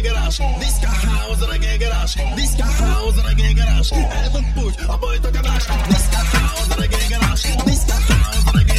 can't house and I can't get out. House and I can't get out. Elton Push, a boy took a house and I can't get out. House and I can't get.